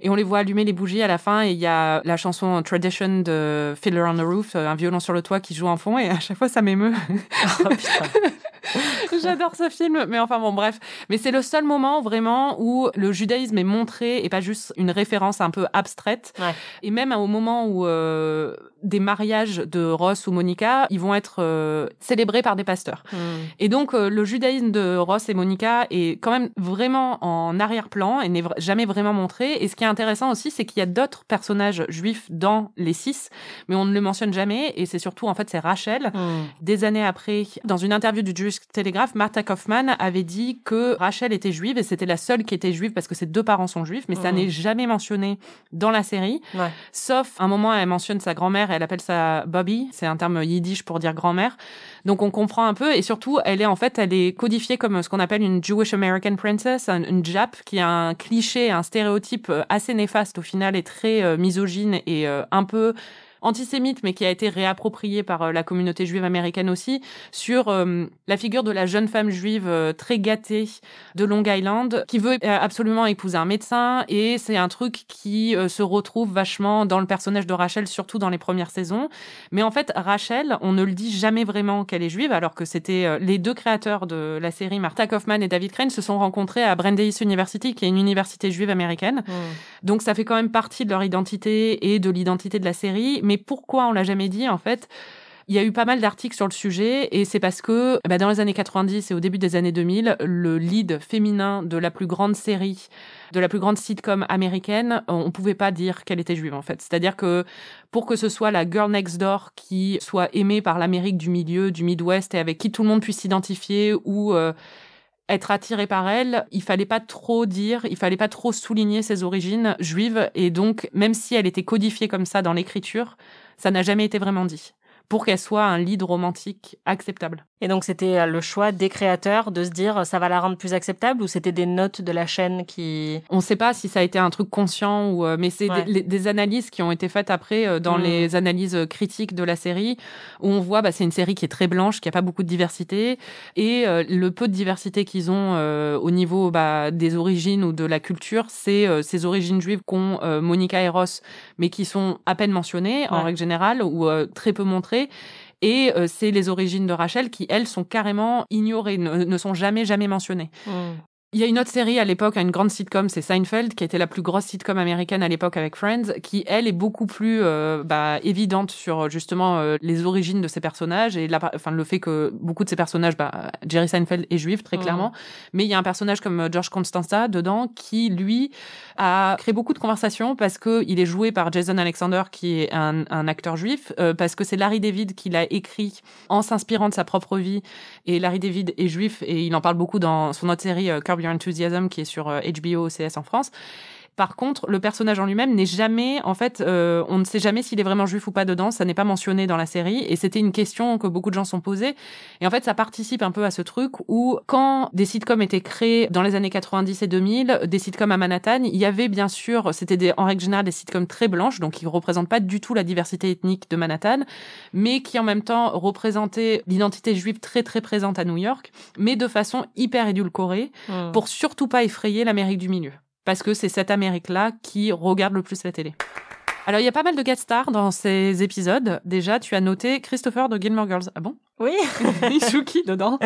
Et on les voit allumer les bougies à la fin et il y a la chanson Tradition de Fiddler on the Roof, un violon sur le toit qui joue en fond et à chaque fois ça m'émeut. Oh. J'adore ce film, mais enfin bon, bref. Mais c'est le seul moment vraiment où le judaïsme est montré et pas juste une référence un peu abstraite. Ouais. Et même au moment où euh, des mariages de Ross ou Monica, ils vont être euh, célébrés par des pasteurs. Hmm. Et donc euh, le judaïsme de Ross et Monica est quand même vraiment en arrière-plan et n'est jamais vraiment montré. Et ce qui est intéressant aussi, c'est qu'il y a d'autres personnages juifs dans les six, mais on ne le mentionne jamais. Et c'est surtout en fait c'est Rachel Hmm. des années après, dans une interview du Jewish Telegraph, Martha Kaufman avait dit que Rachel était juive et c'était la seule qui était juive parce que ses deux parents sont juifs, mais ça Mhm. n'est jamais mentionné dans la série. Ouais. Sauf un moment, elle mentionne sa grand-mère, elle appelle ça Bobby, c'est un terme yiddish pour dire grand-mère. Donc on comprend un peu et surtout, elle est en fait, elle est codifiée comme ce qu'on appelle une Jewish American Princess, un- une Jap, qui a un cliché, un stéréotype euh, assez néfaste au final et très euh, misogyne et euh, un peu antisémite, mais qui a été réapproprié par euh, la communauté juive américaine aussi, sur euh, la figure de la jeune femme juive euh, très gâtée de Long Island, qui veut euh, absolument épouser un médecin, et c'est un truc qui euh, se retrouve vachement dans le personnage de Rachel, surtout dans les premières saisons. Mais en fait, Rachel, on ne le dit jamais vraiment qu'elle est juive, alors que c'était les deux créateurs de la série, Martha Kaufman et David Crane, se sont rencontrés à Brandeis University, qui est une université juive américaine. Hmm. Donc ça fait quand même partie de leur identité et de l'identité de la série. Mais pourquoi on l'a jamais dit en fait? Il y a eu pas mal d'articles sur le sujet et c'est parce que bah, dans les années 90 et au début des années 2000, le lead féminin de la plus grande série, de la plus grande sitcom américaine, on pouvait pas dire qu'elle était juive en fait. C'est-à-dire que pour que ce soit la girl next door qui soit aimée par l'Amérique du milieu, du Midwest et avec qui tout le monde puisse s'identifier ou euh, être attiré par elle, il fallait pas trop dire, il fallait pas trop souligner ses origines juives. Et donc même si elle était codifiée comme ça dans l'écriture, ça n'a jamais été vraiment dit pour qu'elle soit un lead romantique acceptable. Et donc c'était euh, le choix des créateurs de se dire ça va la rendre plus acceptable ou c'était des notes de la chaîne qui On ne sait pas si ça a été un truc conscient ou euh, mais c'est Ouais. des, des analyses qui ont été faites après euh, dans Mm. les analyses critiques de la série où on voit bah, c'est une série qui est très blanche, qui a pas beaucoup de diversité et euh, le peu de diversité qu'ils ont euh, au niveau bah, des origines ou de la culture, c'est euh, ces origines juives qu'ont euh, Monica et Ross mais qui sont à peine mentionnées en règle générale ou euh, très peu montrées. Et euh, c'est les origines de Rachel qui, elles, sont carrément ignorées, ne, ne sont jamais, jamais mentionnées. Il y a une autre série à l'époque, une grande sitcom, c'est Seinfeld, qui était la plus grosse sitcom américaine à l'époque avec Friends, qui elle est beaucoup plus euh, bah, évidente sur justement euh, les origines de ces personnages et la, enfin le fait que beaucoup de ces personnages, bah, Jerry Seinfeld est juif très Mhm. clairement, mais il y a un personnage comme euh, George Constanza dedans qui lui a créé beaucoup de conversations parce que il est joué par Jason Alexander qui est un, un acteur juif, euh, parce que c'est Larry David qui l'a écrit en s'inspirant de sa propre vie et Larry David est juif et il en parle beaucoup dans son autre série euh, Curb Your Enthusiasm qui est sur euh, HBO OCS en France. Par contre, le personnage en lui-même n'est jamais, en fait, euh, on ne sait jamais s'il est vraiment juif ou pas dedans. Ça n'est pas mentionné dans la série, et c'était une question que beaucoup de gens sont posées. Et en fait, ça participe un peu à ce truc où, quand des sitcoms étaient créés dans les années 90 et 2000, des sitcoms à Manhattan, il y avait bien sûr, c'était des, en règle générale des sitcoms très blanches, donc qui représentent pas du tout la diversité ethnique de Manhattan, mais qui en même temps représentaient l'identité juive très très présente à New York, mais de façon hyper édulcorée Mm. pour surtout pas effrayer l'Amérique du milieu. Parce que c'est cette Amérique-là qui regarde le plus la télé. Alors, il y a pas mal de guest stars dans ces épisodes. Déjà, tu as noté Christopher de Gilmore Girls. Ah bon? Oui. Il joue qui dedans?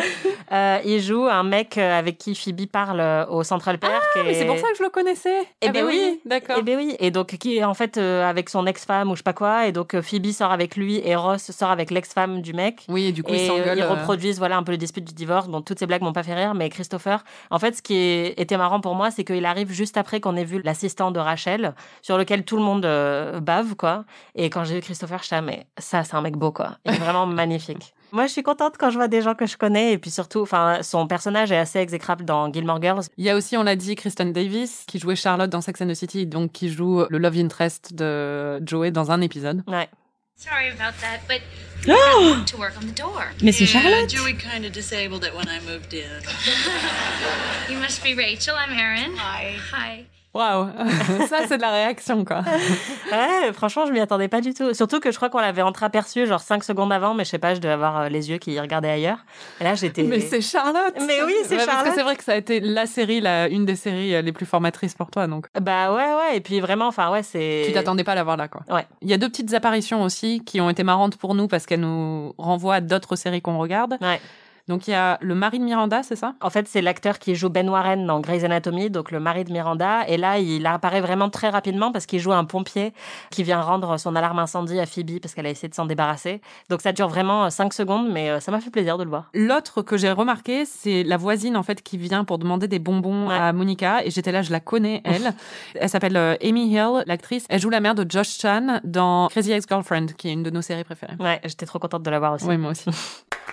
Euh, il joue un mec euh, avec qui Phoebe parle euh, au Central Perk. Ah, mais c'est pour ça que je le connaissais. Eh Ah ben bah oui, d'accord. Eh ben oui, et donc qui est en fait euh, avec son ex-femme ou je sais pas quoi, et donc Phoebe sort avec lui et Ross sort avec l'ex-femme du mec. Oui, et du coup, ils et s'engueulent. ils euh, reproduisent voilà un peu le dispute du divorce. Bon, toutes ces blagues m'ont pas fait rire, mais Christopher, en fait, ce qui est- était marrant pour moi, c'est qu'il arrive juste après qu'on ait vu l'assistant de Rachel, sur lequel tout le monde euh, bave quoi. Et quand j'ai vu Christopher, je suis mais ça, c'est un mec beau quoi. Il est vraiment magnifique. Moi, je suis contente quand je vois des gens que je connais, et puis surtout, enfin, son personnage est assez exécrable dans Gilmore Girls. Il y a aussi, on l'a dit, Kristen Davis, qui jouait Charlotte dans Sex and the City, donc qui joue le love interest de Joey dans un épisode. Ouais. Sorry about that, but Oh! to work on the door. Mais c'est Charlotte. Joey kind of disabled it when I moved in. You must be Rachel. I'm Erin. Hi. Hi. Waouh, ça c'est de la réaction quoi. Ouais, franchement, je m'y attendais pas du tout. Surtout que je crois qu'on l'avait entreaperçu genre 5 secondes avant, mais je sais pas, je devais avoir euh, les yeux qui regardaient ailleurs. Et là, j'étais. Mais c'est Charlotte. Mais oui, c'est Ouais, Parce que Charlotte. c'est vrai que ça a été la série, la, une des séries euh, les plus formatrices pour toi, donc. Bah ouais, ouais. Et puis vraiment, enfin, ouais, c'est. Tu t'attendais pas à la voir là, quoi. Ouais. Il y a deux petites apparitions aussi qui ont été marrantes pour nous parce qu'elles nous renvoient à d'autres séries qu'on regarde. Ouais. Donc il y a le mari de Miranda, c'est ça? En fait, c'est l'acteur qui joue Ben Warren dans Grey's Anatomy, donc le mari de Miranda. Et là, il apparaît vraiment très rapidement parce qu'il joue un pompier qui vient rendre son alarme incendie à Phoebe parce qu'elle a essayé de s'en débarrasser. Donc ça dure vraiment 5 secondes, mais euh, ça m'a fait plaisir de le voir. L'autre que j'ai remarqué, c'est la voisine en fait qui vient pour demander des bonbons à Monica et j'étais là, je la connais elle. elle s'appelle euh, Amy Hill, l'actrice. Elle joue la mère de Josh Chan dans Crazy Ex-Girlfriend, qui est une de nos séries préférées. Ouais, j'étais trop contente de la voir aussi. Oui, moi aussi.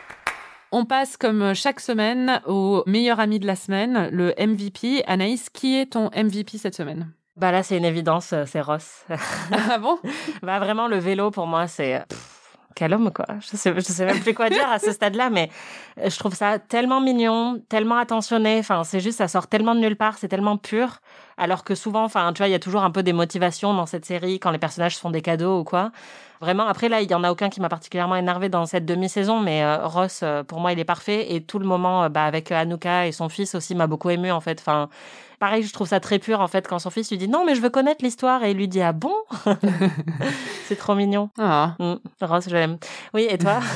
On passe comme chaque semaine au meilleur ami de la semaine, le MVP. Anaïs, qui est ton MVP cette semaine? Bah là, c'est une évidence, euh, c'est Ross. ah bon? Bah vraiment, le vélo pour moi, c'est euh, quel homme quoi. Je sais, je sais même plus quoi dire à ce stade-là, mais euh, je trouve ça tellement mignon, tellement attentionné. Enfin, c'est juste, ça sort tellement de nulle part, c'est tellement pur. Alors que souvent, enfin, tu vois, il y a toujours un peu des motivations dans cette série quand les personnages font des cadeaux ou quoi. Vraiment, après là, il y en a aucun qui m'a particulièrement énervé dans cette demi-saison, mais euh, Ross, euh, pour moi, il est parfait. Et tout le moment, euh, bah, avec Anouka et son fils aussi, m'a beaucoup ému en fait. Enfin, pareil, je trouve ça très pur en fait quand son fils lui dit non, mais je veux connaître l'histoire et il lui dit ah bon? c'est trop mignon. Ah. Mm, Ross, je l'aime. Oui, et toi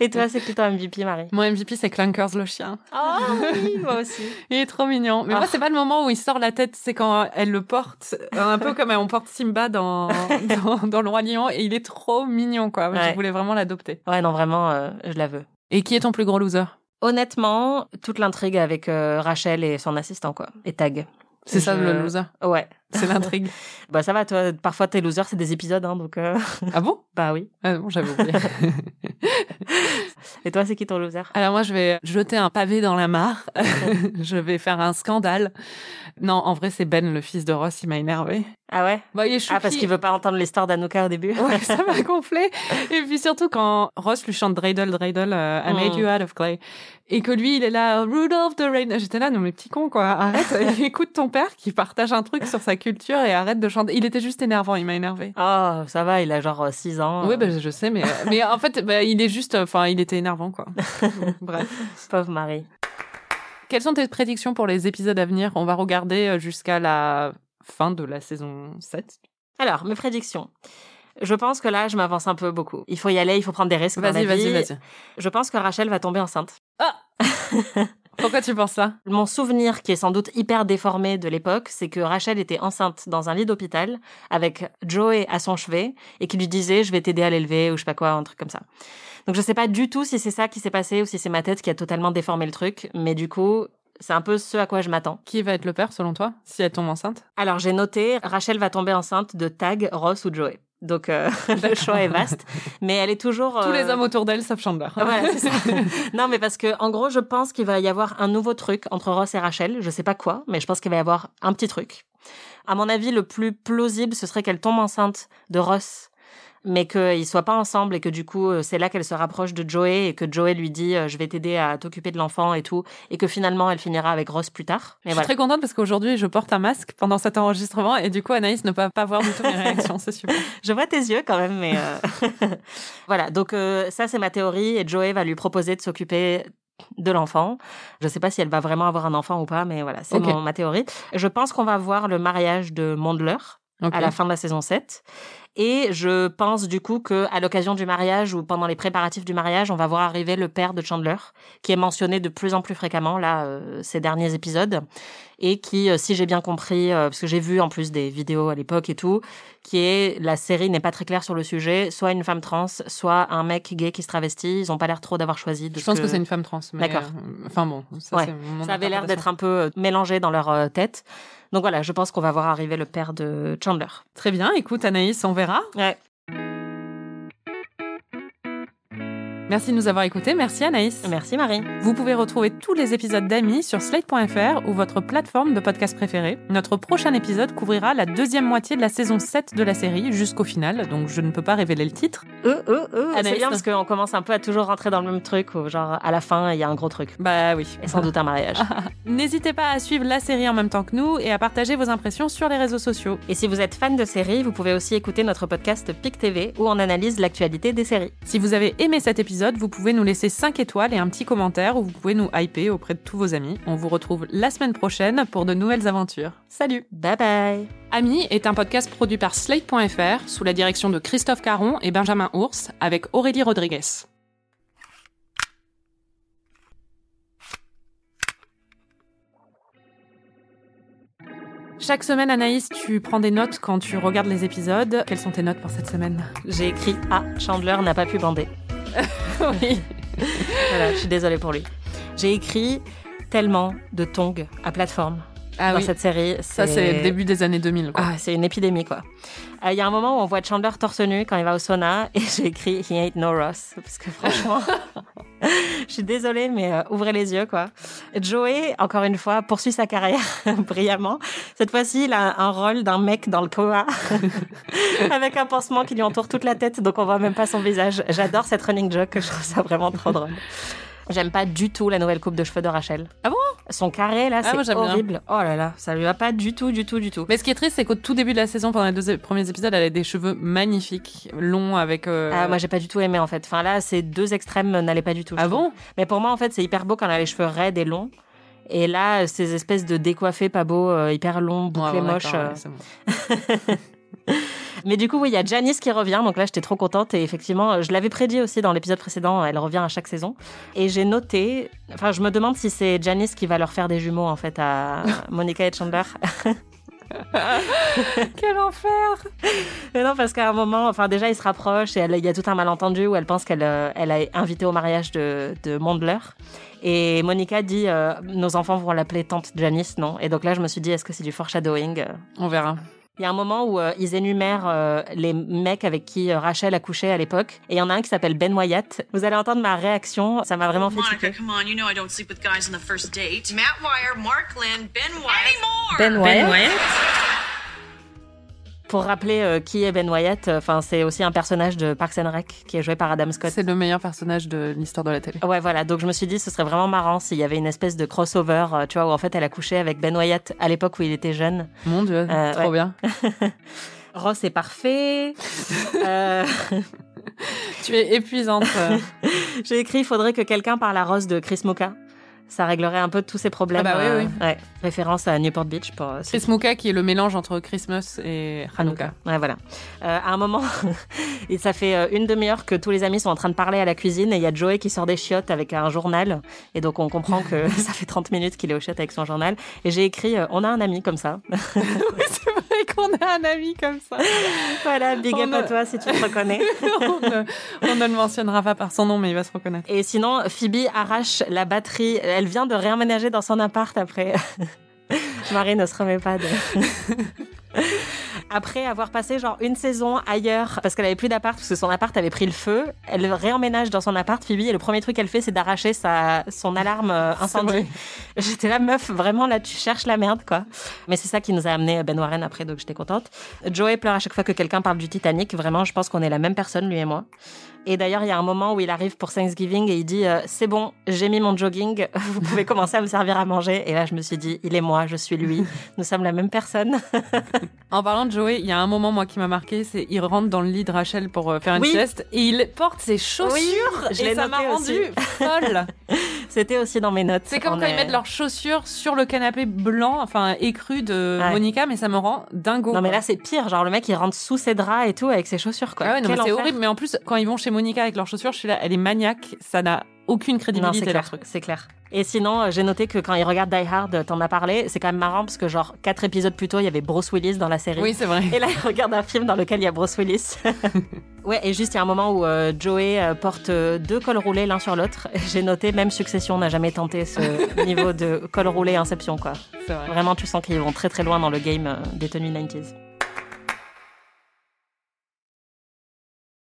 Et toi, c'est qui ton MVP, Marie Mon MVP, c'est Clunkers le chien. Oh oui, moi aussi. Il est trop mignon. Mais Ah. moi, c'est pas le moment où il sort la tête, c'est quand elle le porte, un peu comme on porte Simba dans, dans, dans Le Roi Lion, et il est trop mignon, quoi. Ouais. Je voulais vraiment l'adopter. Ouais, non, vraiment, euh, je la veux. Et qui est ton plus gros loser? Honnêtement, toute l'intrigue avec euh, Rachel et son assistant, quoi. Et Tag. C'est ça le loser. Ouais. C'est l'intrigue. Bah ça va, toi, parfois tes losers, c'est des épisodes, hein, donc... euh, ah bon? Bah oui. Ah bon, j'avais oublié. Et toi, c'est qui ton loser? Alors moi, je vais jeter un pavé dans la mare. je vais faire un scandale. Non, en vrai, c'est Ben, le fils de Ross, il m'a énervé. Ah ouais? Bah, il est Ah, parce qu'il veut pas entendre l'histoire d'Anouka au début Ouais, ça m'a gonflé. Et puis surtout quand Ross lui chante Dreidel, Dreidel, euh, I made Mm. you out of clay. Et que lui, il est là, Rudolph the Rain. J'étais là, non mais petit con quoi, arrête, écoute ton père qui partage un truc sur sa culture et arrête de chanter. Il était juste énervant, il m'a énervé. Oh, ça va, il a genre 6 ans. Oui, bah, je sais, mais, mais en fait, bah, il est juste, enfin, il était énervant quoi. Bref. Pauvre Marie. Quelles sont tes prédictions pour les épisodes à venir? On va regarder euh, jusqu'à la fin de la saison 7. Alors, mes prédictions. Je pense que là, je m'avance un peu beaucoup. Il faut y aller, il faut prendre des risques. Vas-y, vas-y, vas-y. Je pense que Rachel va tomber enceinte. Pourquoi tu penses ça? Mon souvenir, qui est sans doute hyper déformé de l'époque, c'est que Rachel était enceinte dans un lit d'hôpital avec Joey à son chevet et qui lui disait je vais t'aider à l'élever ou je sais pas quoi, un truc comme ça. Donc je sais pas du tout si c'est ça qui s'est passé ou si c'est ma tête qui a totalement déformé le truc, mais du coup, c'est un peu ce à quoi je m'attends. Qui va être le père selon toi si elle tombe enceinte? Alors j'ai noté Rachel va tomber enceinte de Tag, Ross ou Joey. Donc euh, le choix est vaste, mais elle est toujours Tous les euh, hommes autour d'elle sauf Chandler. Voilà, c'est ça. non, mais parce que, en gros, je pense qu'il va y avoir un nouveau truc entre Ross et Rachel. Je sais pas quoi, mais je pense qu'il va y avoir un petit truc. À mon avis, le plus plausible, ce serait qu'elle tombe enceinte de Ross, mais qu'ils soient pas ensemble et que du coup, euh, c'est là qu'elle se rapproche de Joey et que Joey lui dit, euh, je vais t'aider à t'occuper de l'enfant et tout, et que finalement, elle finira avec Ross plus tard. Je suis voilà. très contente parce qu'aujourd'hui, je porte un masque pendant cet enregistrement et du coup, Anaïs ne peut pas voir du tout mes réactions. C'est super. Je vois tes yeux quand même, mais euh, voilà. Donc euh, ça, c'est ma théorie. Et Joey va lui proposer de s'occuper de l'enfant. Je sais pas si elle va vraiment avoir un enfant ou pas, mais voilà, c'est ma théorie. Je pense qu'on va voir le mariage de Mondler à la fin de la saison 7. Et je pense du coup que à l'occasion du mariage ou pendant les préparatifs du mariage, on va voir arriver le père de Chandler, qui est mentionné de plus en plus fréquemment là euh, ces derniers épisodes, et qui, euh, si j'ai bien compris, euh, parce que j'ai vu en plus des vidéos à l'époque et tout, qui est la série n'est pas très claire sur le sujet, soit une femme trans, soit un mec gay qui se travestit. Ils ont pas l'air trop d'avoir choisi. De Je pense que, c'est une femme trans. D'accord. euh, Enfin bon, ça, Ouais. mon Ça avait l'air d'être un peu euh, mélangé dans leur euh, tête. Donc voilà, je pense qu'on va voir arriver le père de Chandler. Très bien. Écoute, Anaïs, on verra. Ouais. Merci de nous avoir écoutés. Merci Anaïs. Merci Marie. Vous pouvez retrouver tous les épisodes d'Amis sur slate.fr ou votre plateforme de podcast préférée. Notre prochain épisode couvrira la deuxième moitié de la saison 7 de la série jusqu'au final, donc je ne peux pas révéler le titre. Euh, euh, euh, c'est bien parce qu'on commence un peu à toujours rentrer dans le même truc, où genre à la fin il y a un gros truc. Bah oui. Et sans doute un mariage. N'hésitez pas à suivre la série en même temps que nous et à partager vos impressions sur les réseaux sociaux. Et si vous êtes fan de séries, vous pouvez aussi écouter notre podcast PIC TV où on analyse l'actualité des séries. Si vous avez aimé cet épisode, vous pouvez nous laisser 5 étoiles et un petit commentaire ou vous pouvez nous hyper auprès de tous vos amis. On vous retrouve la semaine prochaine pour de nouvelles aventures. Salut Bye bye Ami est un podcast produit par Slate.fr sous la direction de Christophe Caron et Benjamin Ours avec Aurélie Rodriguez. Chaque semaine, Anaïs, tu prends des notes quand tu regardes les épisodes. Quelles sont tes notes pour cette semaine? J'ai écrit Ah, Chandler n'a pas pu bander. Oui. Voilà, je suis désolée pour lui. J'ai écrit tellement de tongs à plateforme Ah dans oui. cette série. Ça, c'est début des années 2000. Quoi. Ah, c'est une épidémie, quoi. Euh, Il y a un moment où on voit Chandler torse nu quand il va au sauna et j'ai écrit He ain't no Ross. Parce que franchement, je suis désolée, mais euh, ouvrez les yeux, quoi. Joey, encore une fois, poursuit sa carrière brillamment. Cette fois-ci, il a un rôle d'un mec dans le Koa avec un pansement qui lui entoure toute la tête, donc on voit même pas son visage. J'adore cette running joke, je trouve ça vraiment trop drôle. J'aime pas du tout la nouvelle coupe de cheveux de Rachel. Ah bon? Son carré, là, Ah, c'est bien. horrible. Oh là là, ça lui va pas du tout, du tout, du tout. Mais ce qui est triste, c'est qu'au tout début de la saison, pendant les deux premiers épisodes, elle a des cheveux magnifiques, longs, avec. euh, Ah, moi, j'ai pas du tout aimé en fait. Enfin, là, ces deux extrêmes n'allaient pas du tout. Ah trouve. bon Mais pour moi, en fait, c'est hyper beau quand elle a les cheveux raides et longs. Et là, ces espèces de décoiffés pas beaux, euh, hyper longs, bouclés Ouais, ouais, moches. euh. ouais, bon. Mais du coup, oui, il y a Janice qui revient. Donc là, j'étais trop contente. Et effectivement, je l'avais prédit aussi dans l'épisode précédent. Elle revient à chaque saison. Et j'ai noté. Enfin, je me demande si c'est Janice qui va leur faire des jumeaux, en fait, à Monica et Chandler. Quel enfer Mais non, parce qu'à un moment, enfin déjà, ils se rapprochent et il y a tout un malentendu où elle pense qu'elle euh, elle a invité au mariage de, de Mondler. Et Monica dit euh, Nos enfants vont l'appeler tante Janice, non? Et donc là, je me suis dit Est-ce que c'est du foreshadowing? On verra. Il y a un moment où euh, ils énumèrent euh, les mecs avec qui euh, Rachel a couché à l'époque. Et il y en a un qui s'appelle Ben Wyatt. Vous allez entendre ma réaction, ça m'a vraiment fait Monica, come on. You know I don't sleep with guys on the first date. Matt Wire, Mark Lynn, Ben Wyatt. Ben Anymore. Wyatt. Pour rappeler euh, qui est Ben Wyatt, euh, enfin c'est aussi un personnage de Parks and Rec qui est joué par Adam Scott. C'est le meilleur personnage de l'histoire de la télé. Ouais, voilà. Donc je me suis dit, ce serait vraiment marrant s'il y avait une espèce de crossover, euh, tu vois, où en fait elle a couché avec Ben Wyatt à l'époque où il était jeune. Mon dieu, trop ouais. bien. Ross est parfait. Tu es épuisante. J'ai écrit, il faudrait que quelqu'un parle à Ross de Chris Moka. Ça réglerait un peu tous ses problèmes. Ah bah oui, euh, oui. ouais. Référence à Newport Beach pour euh, Chris Muka qui est le mélange entre Christmas et Hanukkah. Ouais, voilà. Euh, à un moment, et ça fait une demi-heure que tous les amis sont en train de parler à la cuisine et il y a Joey qui sort des chiottes avec un journal. Et donc, on comprend que ça fait 30 minutes qu'il est aux chiottes avec son journal. Et j'ai écrit, on a un ami comme ça. C'est vrai qu'on a un ami comme ça. voilà, big up à toi si tu te reconnais. on, ne, on ne le mentionnera pas par son nom, mais il va se reconnaître. Et sinon, Phoebe arrache la batterie. Elle vient de réemménager dans son appart après. Marie ne se remet pas de. Après avoir passé genre une saison ailleurs parce qu'elle avait plus d'appart parce que son appart avait pris le feu, elle réemménage dans son appart Phoebe et le premier truc qu'elle fait c'est d'arracher sa son alarme euh, incendie. J'étais là meuf vraiment là tu cherches la merde quoi. Mais c'est ça qui nous a amené Ben Warren après donc j'étais contente. Joey pleure à chaque fois que quelqu'un parle du Titanic, vraiment je pense qu'on est la même personne lui et moi. Et d'ailleurs, il y a un moment où il arrive pour Thanksgiving et il dit euh, C'est bon, j'ai mis mon jogging, vous pouvez commencer à me servir à manger. Et là, je me suis dit Il est moi, je suis lui, nous sommes la même personne. En parlant de Joey, il y a un moment moi qui m'a marqué, c'est il rentre dans le lit de Rachel pour euh, faire une Oui. sieste et il porte ses chaussures Oui, je et ça m'a rendu folle. C'était aussi dans mes notes. C'est comme quand est- ils mettent leurs chaussures sur le canapé blanc, enfin écru de Ouais. Monica, mais ça me rend dingo. Non, mais là, c'est pire. Genre, le mec, il rentre sous ses draps et tout avec ses chaussures, quoi. Ah ouais, c'est horrible. Mais en plus, quand ils vont chez Monica avec leurs chaussures, je suis là, elle est maniaque. Ça n'a aucune Non, crédibilité c'est leur clair, truc. c'est clair. Et sinon, euh, j'ai noté que quand il regarde Die Hard, euh, t'en as parlé, c'est quand même marrant parce que genre quatre épisodes plus tôt, il y avait Bruce Willis dans la série. Oui, c'est vrai. Et là, il regarde un film dans lequel il y a Bruce Willis. ouais, et juste il y a un moment où euh, Joey euh, porte deux cols roulés l'un sur l'autre. J'ai noté, même Succession n'a jamais tenté ce niveau de col roulé Inception, quoi. C'est vrai. Vraiment, tu sens qu'ils vont très très loin dans le game euh, des tenues 90s.